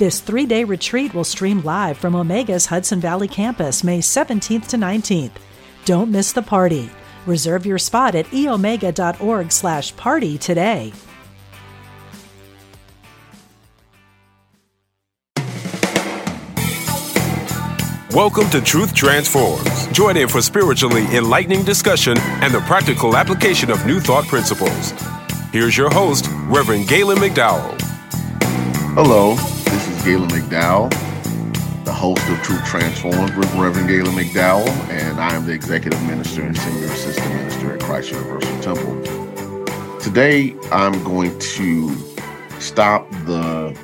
This three day retreat will stream live from Omega's Hudson Valley campus May 17th to 19th. Don't miss the party. Reserve your spot at eomega.org slash party today. Welcome to Truth Transforms. Join in for spiritually enlightening discussion and the practical application of new thought principles. Here's your host, Reverend Galen McDowell. Hello, Galen McDowell, the host of Truth Transforms with Reverend Galen McDowell, and I am the executive minister and senior assistant minister at Christ Universal Temple. Today, I'm going to stop the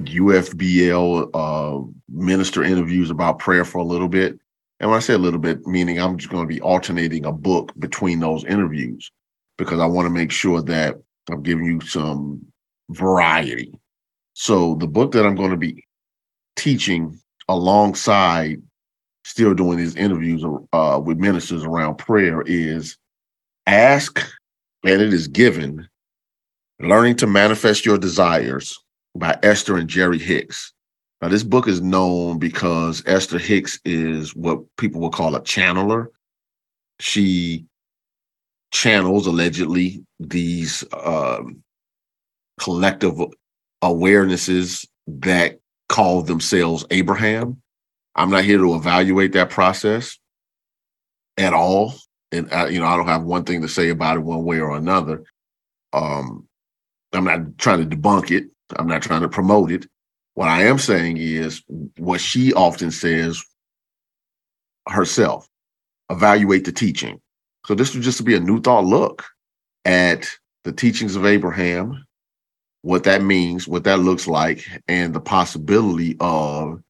UFBL uh, minister interviews about prayer for a little bit. And when I say a little bit, meaning I'm just going to be alternating a book between those interviews because I want to make sure that I'm giving you some variety so the book that I'm going to be teaching alongside still doing these interviews uh, with ministers around prayer is ask and it is given learning to manifest your desires by esther and jerry hicks. Now this book is known because esther hicks is what people would call a channeler. She channels allegedly these um, collective awarenesses that call themselves Abraham. I'm not here to evaluate that process at all. And uh, you know, I don't have one thing to say about it one way or another. Um, I'm not trying to debunk it. I'm not trying to promote it. What I am saying is what she often says herself: evaluate the teaching. So this would just be a new thought look at the teachings of Abraham, what that means, what that looks like, and the possibility of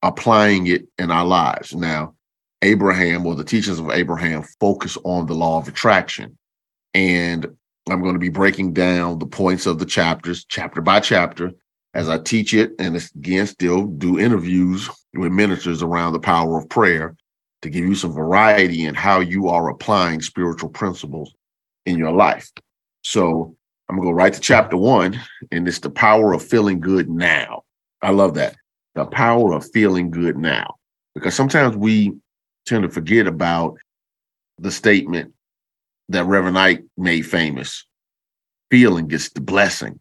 applying it in our lives. Now, Abraham or the teachings of Abraham focus on the law of attraction. And I'm going to be breaking down the points of the chapters, chapter by chapter, as I teach it. And again, still do interviews with ministers around the power of prayer to give you some variety in how you are applying spiritual principles in your life. So I'm gonna go right to chapter one, and it's the power of feeling good now. I love that. The power of feeling good now. Because sometimes we tend to forget about the statement that Reverend Ike made famous. Feeling gets the blessing.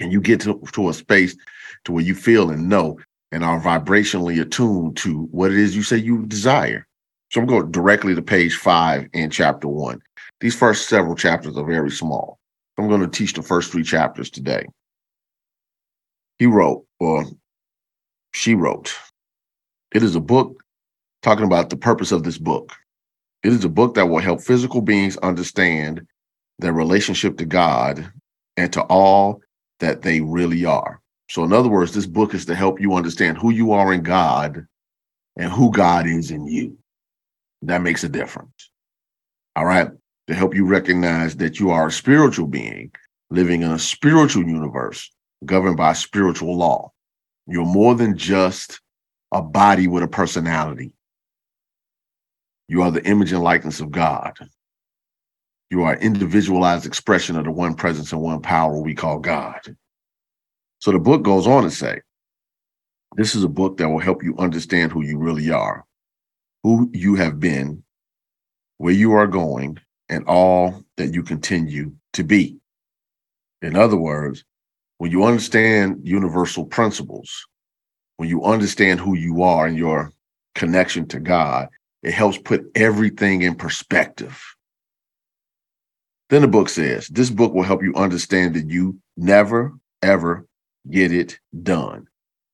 And you get to, to a space to where you feel and know and are vibrationally attuned to what it is you say you desire. So I'm going directly to page five in chapter one. These first several chapters are very small. I'm going to teach the first three chapters today. He wrote, or she wrote, it is a book talking about the purpose of this book. It is a book that will help physical beings understand their relationship to God and to all that they really are. So, in other words, this book is to help you understand who you are in God and who God is in you. That makes a difference. All right to help you recognize that you are a spiritual being living in a spiritual universe governed by spiritual law. You're more than just a body with a personality. You are the image and likeness of God. You are individualized expression of the one presence and one power we call God. So the book goes on to say, this is a book that will help you understand who you really are, who you have been, where you are going, and all that you continue to be. In other words, when you understand universal principles, when you understand who you are and your connection to God, it helps put everything in perspective. Then the book says, This book will help you understand that you never, ever get it done.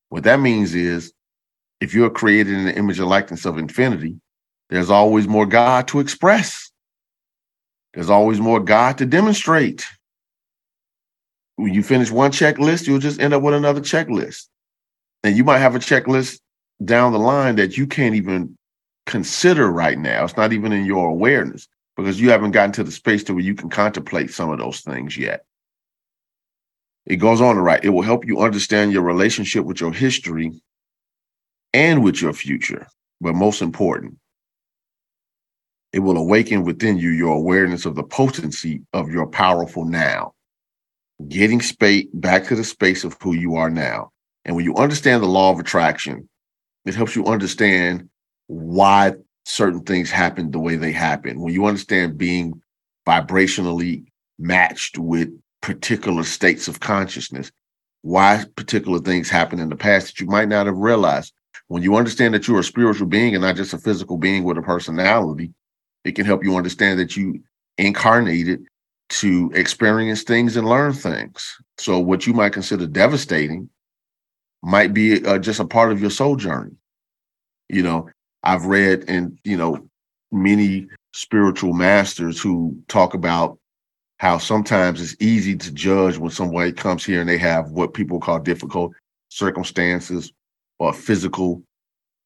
What that means is, if you're created in the image and likeness of infinity, there's always more God to express. There's always more God to demonstrate. When you finish one checklist, you'll just end up with another checklist. And you might have a checklist down the line that you can't even consider right now. It's not even in your awareness because you haven't gotten to the space to where you can contemplate some of those things yet. It goes on to write, it will help you understand your relationship with your history and with your future. But most important, it will awaken within you your awareness of the potency of your powerful now. Getting space back to the space of who you are now. And when you understand the law of attraction, it helps you understand why certain things happen the way they happen. When you understand being vibrationally matched with particular states of consciousness, why particular things happen in the past that you might not have realized. When you understand that you're a spiritual being and not just a physical being with a personality, it can help you understand that you incarnated to experience things and learn things. So, what you might consider devastating might be uh, just a part of your soul journey. You know, I've read and, you know, many spiritual masters who talk about how sometimes it's easy to judge when somebody comes here and they have what people call difficult circumstances or physical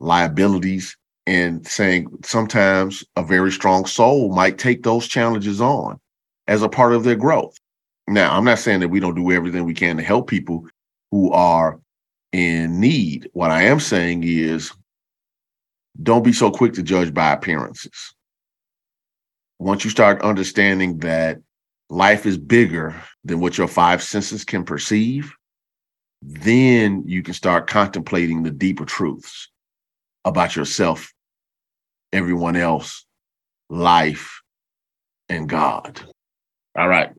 liabilities and saying sometimes a very strong soul might take those challenges on as a part of their growth. Now, I'm not saying that we don't do everything we can to help people who are in need. What I am saying is don't be so quick to judge by appearances. Once you start understanding that life is bigger than what your five senses can perceive, then you can start contemplating the deeper truths about yourself, everyone else, life, and God. All right.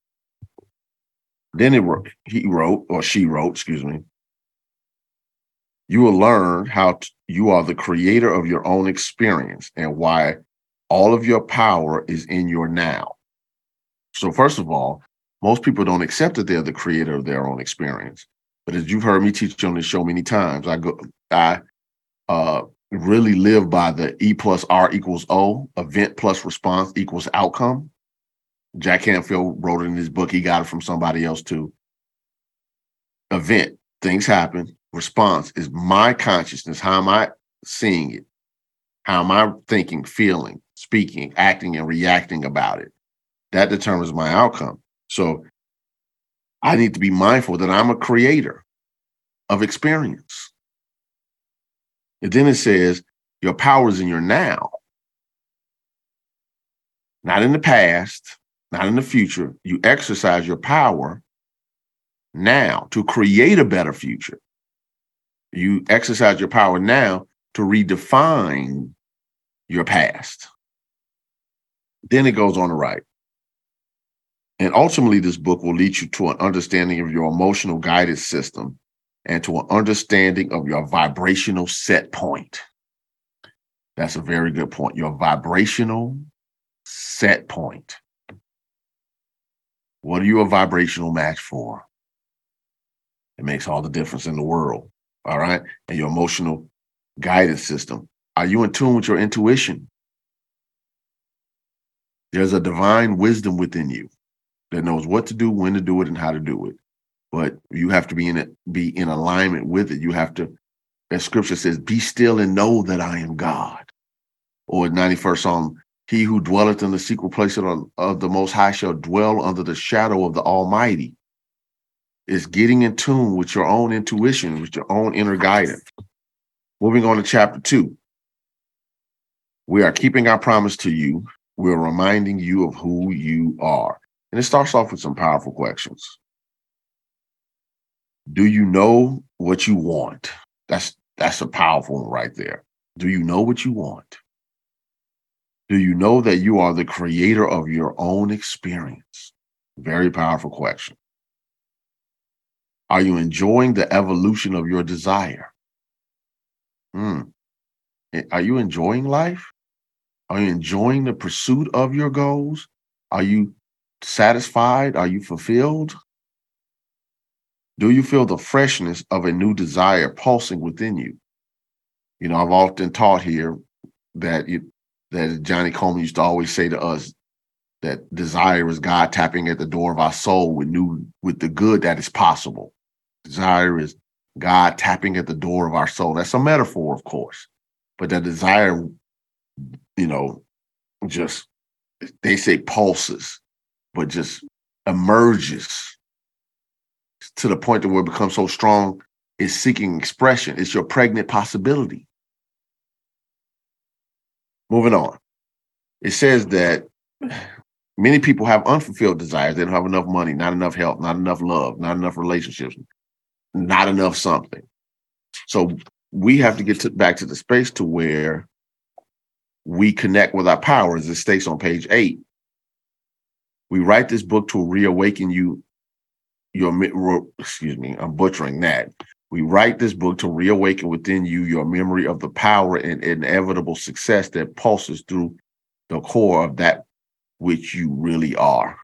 Then it he wrote, or she wrote, excuse me. You will learn how t- you are the creator of your own experience and why all of your power is in your now. So, first of all, most people don't accept that they're the creator of their own experience. But as you've heard me teach on this show many times, I go, I uh, really live by the E plus R equals O, event plus response equals outcome. Jack Canfield wrote it in his book. He got it from somebody else too. Event, things happen. Response is my consciousness. How am I seeing it? How am I thinking, feeling, speaking, acting, and reacting about it? that determines my outcome. So I need to be mindful that I'm a creator of experience. And then it says, your power is in your now, not in the past, not in the future. You exercise your power now to create a better future. You exercise your power now to redefine your past. Then it goes on to write and ultimately, this book will lead you to an understanding of your emotional guidance system and to an understanding of your vibrational set point. That's a very good point. Your vibrational set point. What are you a vibrational match for? It makes all the difference in the world. All right. And your emotional guidance system. Are you in tune with your intuition? There's a divine wisdom within you that knows what to do, when to do it, and how to do it. But you have to be in it, be in alignment with it. You have to, as scripture says, be still and know that I am God. Or 91st Psalm, he who dwelleth in the secret place of, the Most High shall dwell under the shadow of the Almighty. Is getting in tune with your own intuition, with your own inner guidance. Moving on to chapter two. We are keeping our promise to you. We're reminding you of who you are. And it starts off with some powerful questions. Do you know what you want? That's that's a powerful one right there. Do you know what you want? Do you know that you are the creator of your own experience? Very powerful question. Are you enjoying the evolution of your desire? Hmm. Are you enjoying life? Are you enjoying the pursuit of your goals? Are you satisfied? Are you fulfilled? Do you feel the freshness of a new desire pulsing within you? You know, I've often taught here that you, that Johnnie Colemon used to always say to us that desire is God tapping at the door of our soul with new with the good that is possible. Desire is God tapping at the door of our soul. That's a metaphor, of course, but that desire, you know, just they say pulses, but just emerges to the point that where it becomes so strong, it's seeking expression. It's your pregnant possibility. Moving on. It says that many people have unfulfilled desires. They don't have enough money, not enough help, not enough love, not enough relationships, not enough something. So we have to get to, back to the space to where we connect with our power, as it states on page eight. We write this book to reawaken you. Your excuse me, I'm butchering that. We write this book to reawaken within you your memory of the power and inevitable success that pulses through the core of that which you really are.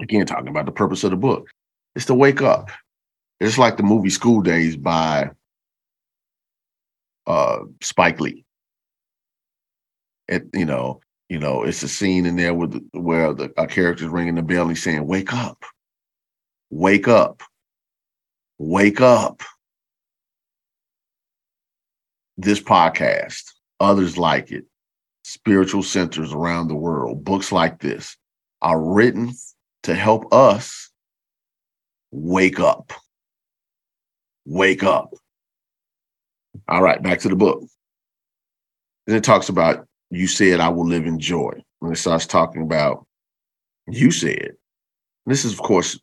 Again, talking about the purpose of the book. It's to wake up. It's like the movie School Daze by uh, Spike Lee. It, you know, you know, it's a scene in there with where the a character's ringing the bell and he's saying, "Wake up, wake up, wake up." This podcast, others like it, spiritual centers around the world, books like this are written to help us wake up. Wake up. All right, back to the book. And it talks about you said I will live in joy. When it starts talking about you said, this is of course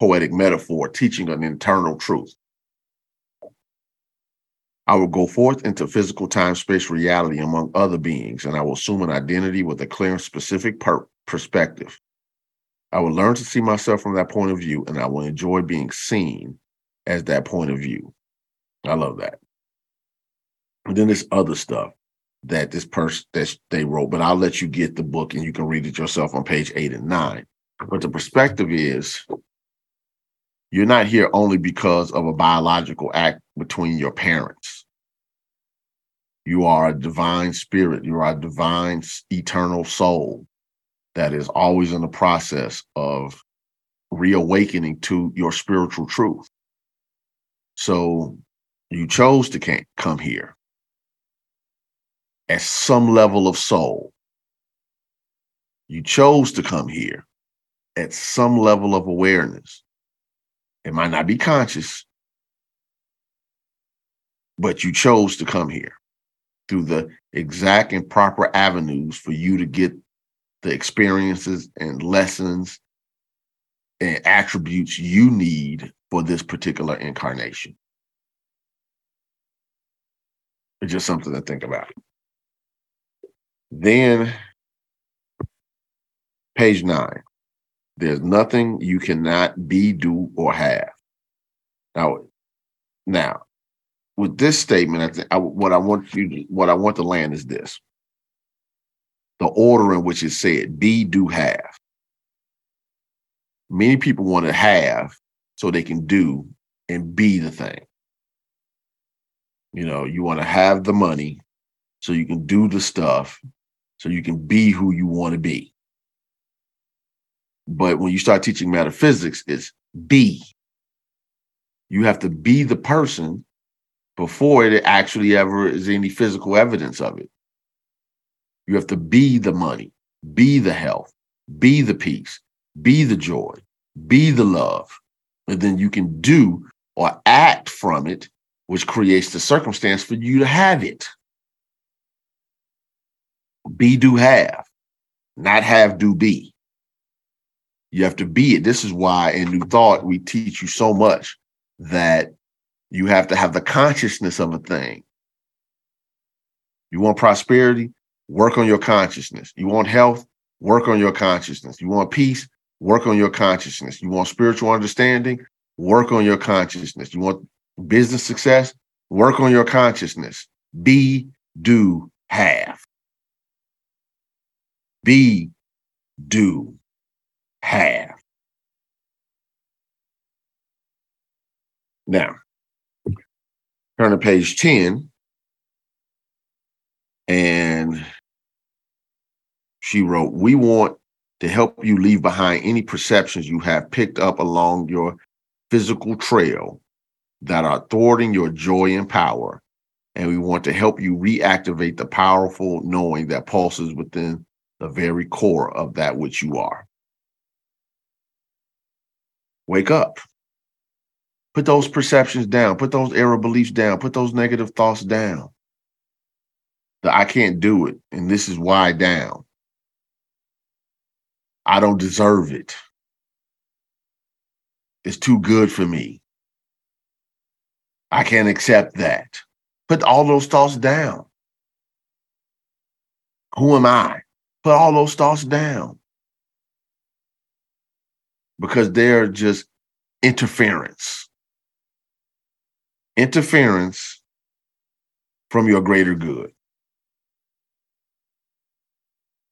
poetic metaphor teaching an internal truth. I will go forth into physical time space reality among other beings, and I will assume an identity with a clear and specific per- perspective. I will learn to see myself from that point of view, and I will enjoy being seen as that point of view. I love that. And then there's other stuff that this person that they wrote, but I'll let you get the book and you can read it yourself on page eight and nine. But the perspective is you're not here only because of a biological act between your parents. You are a divine spirit. You are a divine eternal soul that is always in the process of reawakening to your spiritual truth. So you chose to come here at some level of soul. You chose to come here at some level of awareness. It might not be conscious, but you chose to come here through the exact and proper avenues for you to get the experiences and lessons and attributes you need for this particular incarnation. It's just something to think about. Then, page nine. There's nothing you cannot be, do, or have. Now, now, with this statement, I think I, what I want you, what I want to land is this: the order in which it's said, be, do, have. Many people want to have so they can do and be the thing. You know, you want to have the money so you can do the stuff, so you can be who you want to be. But when you start teaching metaphysics, it's be. You have to be the person before it actually ever is any physical evidence of it. You have to be the money, be the health, be the peace, be the joy, be the love. And then you can do or act from it, which creates the circumstance for you to have it. Be, do, have, not have, do, be. You have to be it. This is why in New Thought we teach you so much that you have to have the consciousness of a thing. You want prosperity? Work on your consciousness. You want health? Work on your consciousness. You want peace? Work on your consciousness. You want spiritual understanding? Work on your consciousness. You want business success? Work on your consciousness. Be, do, have. Be, do, have. Now, turn to page 10, and she wrote, We want to help you leave behind any perceptions you have picked up along your physical trail that are thwarting your joy and power. And we want to help you reactivate the powerful knowing that pulses within the very core of that which you are. Wake up. Put those perceptions down. Put those error beliefs down. Put those negative thoughts down. That I can't do it. And this is why down. I don't deserve it. It's too good for me. I can't accept that. Put all those thoughts down. Who am I? Put all those thoughts down. Because they're just interference. Interference from your greater good.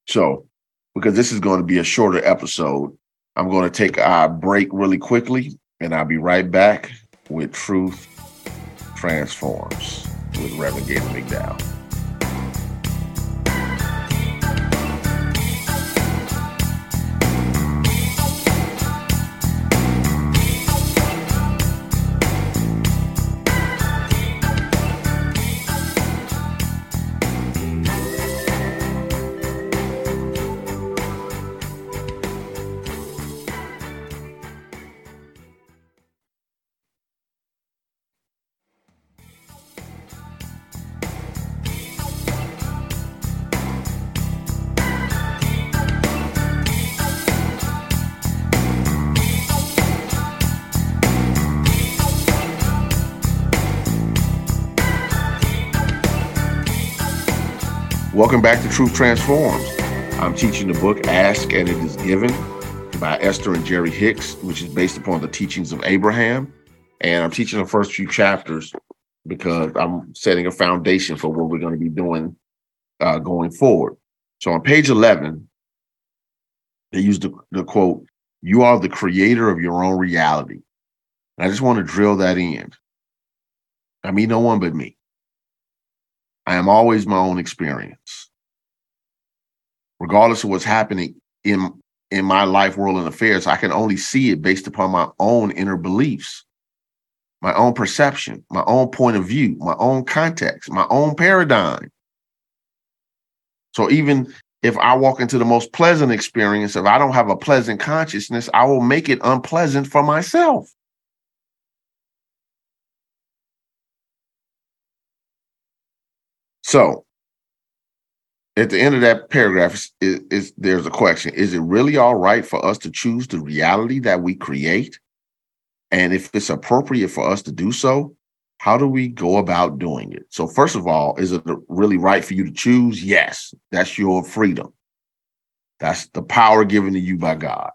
So, because this is going to be a shorter episode, I'm going to take a break really quickly and I'll be right back with Truth Transforms with Reverend Galen McDowell. Welcome back to Truth Transforms. I'm teaching the book Ask and It Is Given by Esther and Jerry Hicks, which is based upon the teachings of Abraham. And I'm teaching the first few chapters because I'm setting a foundation for what we're going to be doing uh, going forward. So on page 11, they use the, the quote, You are the creator of your own reality. And I just want to drill that in. I mean, no one but me. I am always my own experience. Regardless of what's happening in in my life, world, and affairs, I can only see it based upon my own inner beliefs, my own perception, my own point of view, my own context, my own paradigm. So even if I walk into the most pleasant experience, if I don't have a pleasant consciousness, I will make it unpleasant for myself. So at the end of that paragraph is, is, there's a question. Is it really all right for us to choose the reality that we create? And if it's appropriate for us to do so how do we go about doing it? So first of all is it really right for you to choose? Yes that's your freedom. That's the power given to you by god.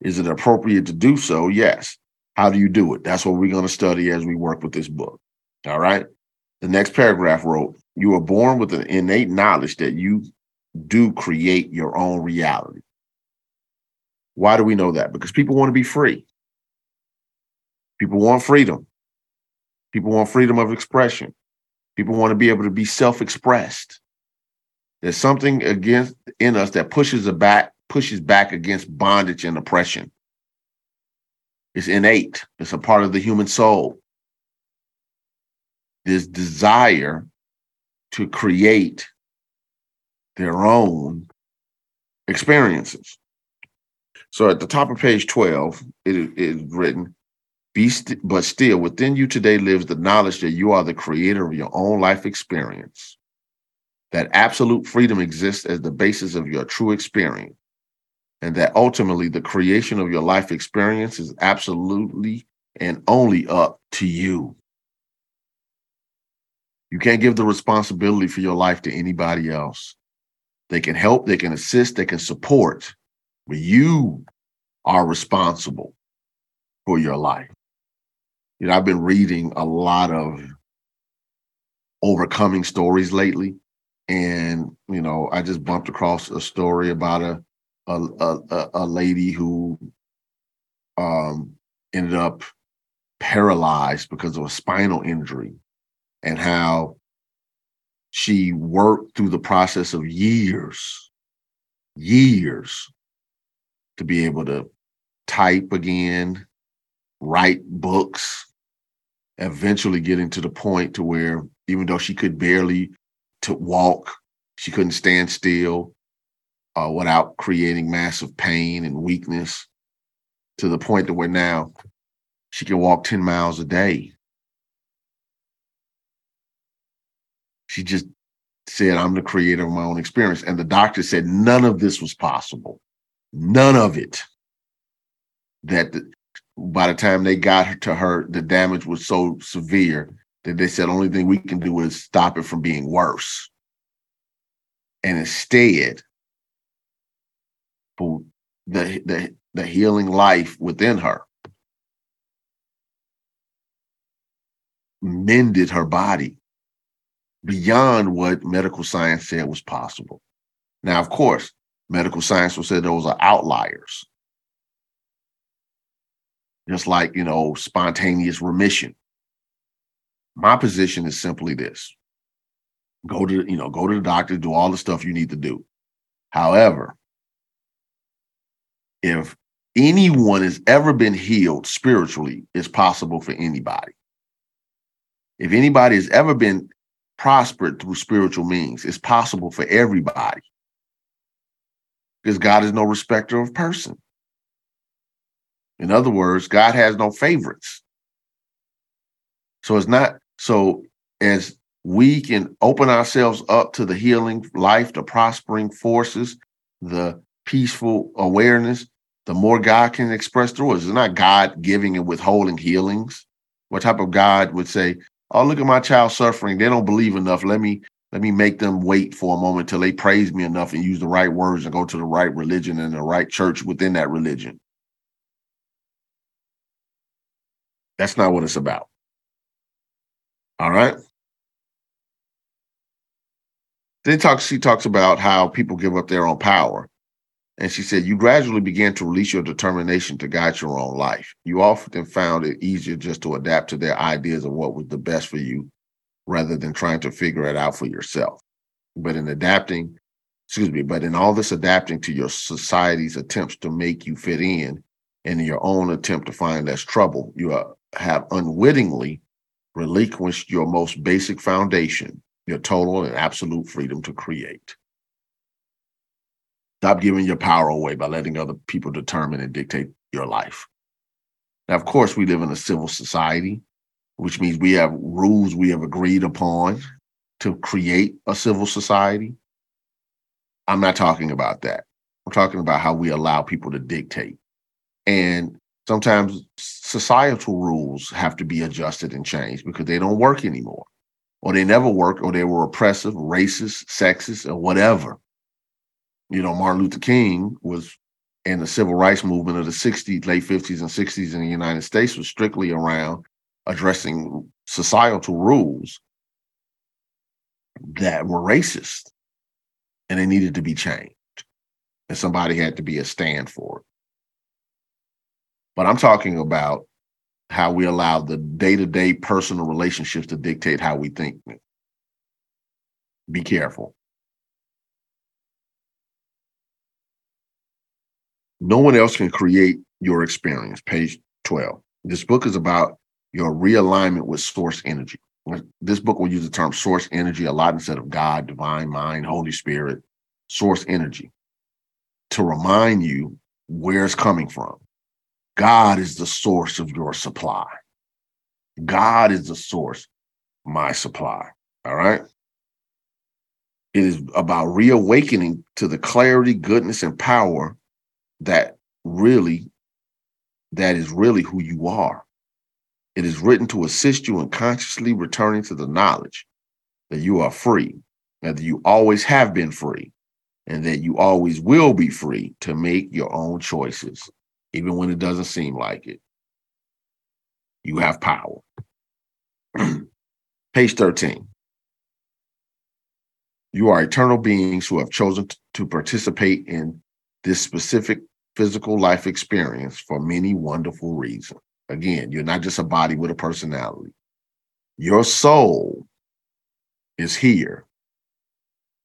Is it appropriate to do so? Yes. How do you do it? That's what we're going to study as we work with this book. All right the next paragraph wrote, You are born with an innate knowledge that you do create your own reality. Why do we know that? Because people want to be free. People want freedom. People want freedom of expression. People want to be able to be self-expressed. There's something against in us that pushes back, pushes back against bondage and oppression. It's innate. It's a part of the human soul this desire to create their own experiences. So at the top of page 12, it is written, Be st- but still within you today lives the knowledge that you are the creator of your own life experience. That absolute freedom exists as the basis of your true experience. And that ultimately the creation of your life experience is absolutely and only up to you. You can't give the responsibility for your life to anybody else. They can help, they can assist, they can support, but you are responsible for your life. You know, I've been reading a lot of overcoming stories lately. And, you know, I just bumped across a story about a a, a, a lady who um, ended up paralyzed because of a spinal injury and how she worked through the process of years, years to be able to type again, write books, eventually getting to the point to where even though she could barely to walk, she couldn't stand still uh, without creating massive pain and weakness to the point to where now she can walk 10 miles a day. She just said, I'm the creator of my own experience. And the doctor said none of this was possible. None of it. That the, by the time they got to her, the damage was so severe that they said only thing we can do is stop it from being worse. And instead, the the the healing life within her mended her body beyond what medical science said was possible. Now, of course, medical science will say those are outliers. Just like, you know, spontaneous remission. My position is simply this. Go to, you know, go to the doctor, do all the stuff you need to do. However, if anyone has ever been healed spiritually, it's possible for anybody. If anybody has ever been prospered through spiritual means. It's possible for everybody. Because God is no respecter of person. In other words, God has no favorites. So it's not so as we can open ourselves up to the healing life, the prospering forces, the peaceful awareness, the more God can express through us. It's not God giving and withholding healings. What type of God would say, oh look at my child suffering. They don't believe enough. Let me let me make them wait for a moment till they praise me enough and use the right words and go to the right religion and the right church within that religion. That's not what it's about. All right? Then talks she talks about how people give up their own power and she said, You gradually began to release your determination to guide your own life. You often found it easier just to adapt to their ideas of what was the best for you rather than trying to figure it out for yourself. But in adapting, excuse me, but in all this adapting to your society's attempts to make you fit in and in your own attempt to find less trouble, you are, have unwittingly relinquished your most basic foundation, your total and absolute freedom to create. Stop giving your power away by letting other people determine and dictate your life. Now, of course, we live in a civil society, which means we have rules we have agreed upon to create a civil society. I'm not talking about that. I'm talking about how we allow people to dictate. And sometimes societal rules have to be adjusted and changed because they don't work anymore, or they never work, or they were oppressive, racist, sexist, or whatever you know, Martin Luther King was in the civil rights movement of the 60s, late 50s and 60s in the United States was strictly around addressing societal rules that were racist and they needed to be changed. And somebody had to be a stand for it. But I'm talking about how we allow the day to day personal relationships to dictate how we think. Be careful. No one else can create your experience. Page 12. This book is about your realignment with source energy. This book will use the term source energy a lot instead of God, divine mind, Holy Spirit, source energy to remind you where it's coming from. God is the source of your supply. God is the source my supply. All right. It is about reawakening to the clarity, goodness, and power that really that is really who you are. It is written to assist you in consciously returning to the knowledge that you are free, that you always have been free, and that you always will be free to make your own choices, even when it doesn't seem like it. You have power. Page 13. You are eternal beings who have chosen to participate in this specific physical life experience for many wonderful reasons. Again, you're not just a body with a personality. Your soul is here,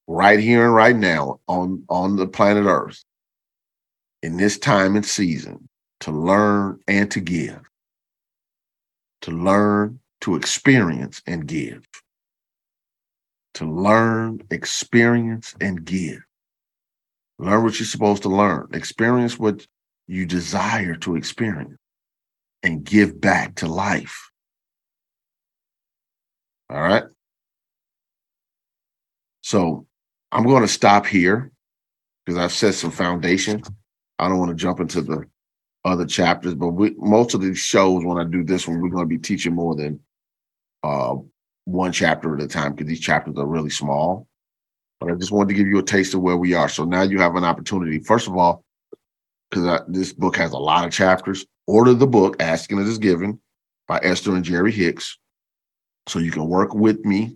right here and right now on, on the planet Earth in this time and season to learn and to give, to learn to experience and give. To learn, experience, and give. Learn what you're supposed to learn. Experience what you desire to experience and give back to life. All right. So I'm going to stop here because I've set some foundation. I don't want to jump into the other chapters, but we, most of these shows, when I do this one, we're going to be teaching more than uh, one chapter at a time because these chapters are really small. But I just wanted to give you a taste of where we are. So now you have an opportunity. First of all, because this book has a lot of chapters, order the book, Ask and It Is Given by Esther and Jerry Hicks. So you can work with me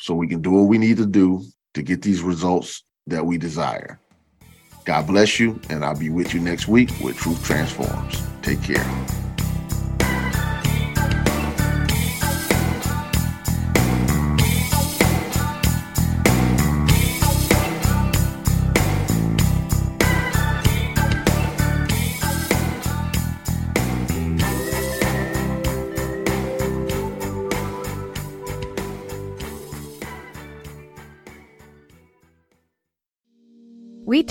so we can do what we need to do to get these results that we desire. God bless you, and I'll be with you next week with Truth Transforms. Take care.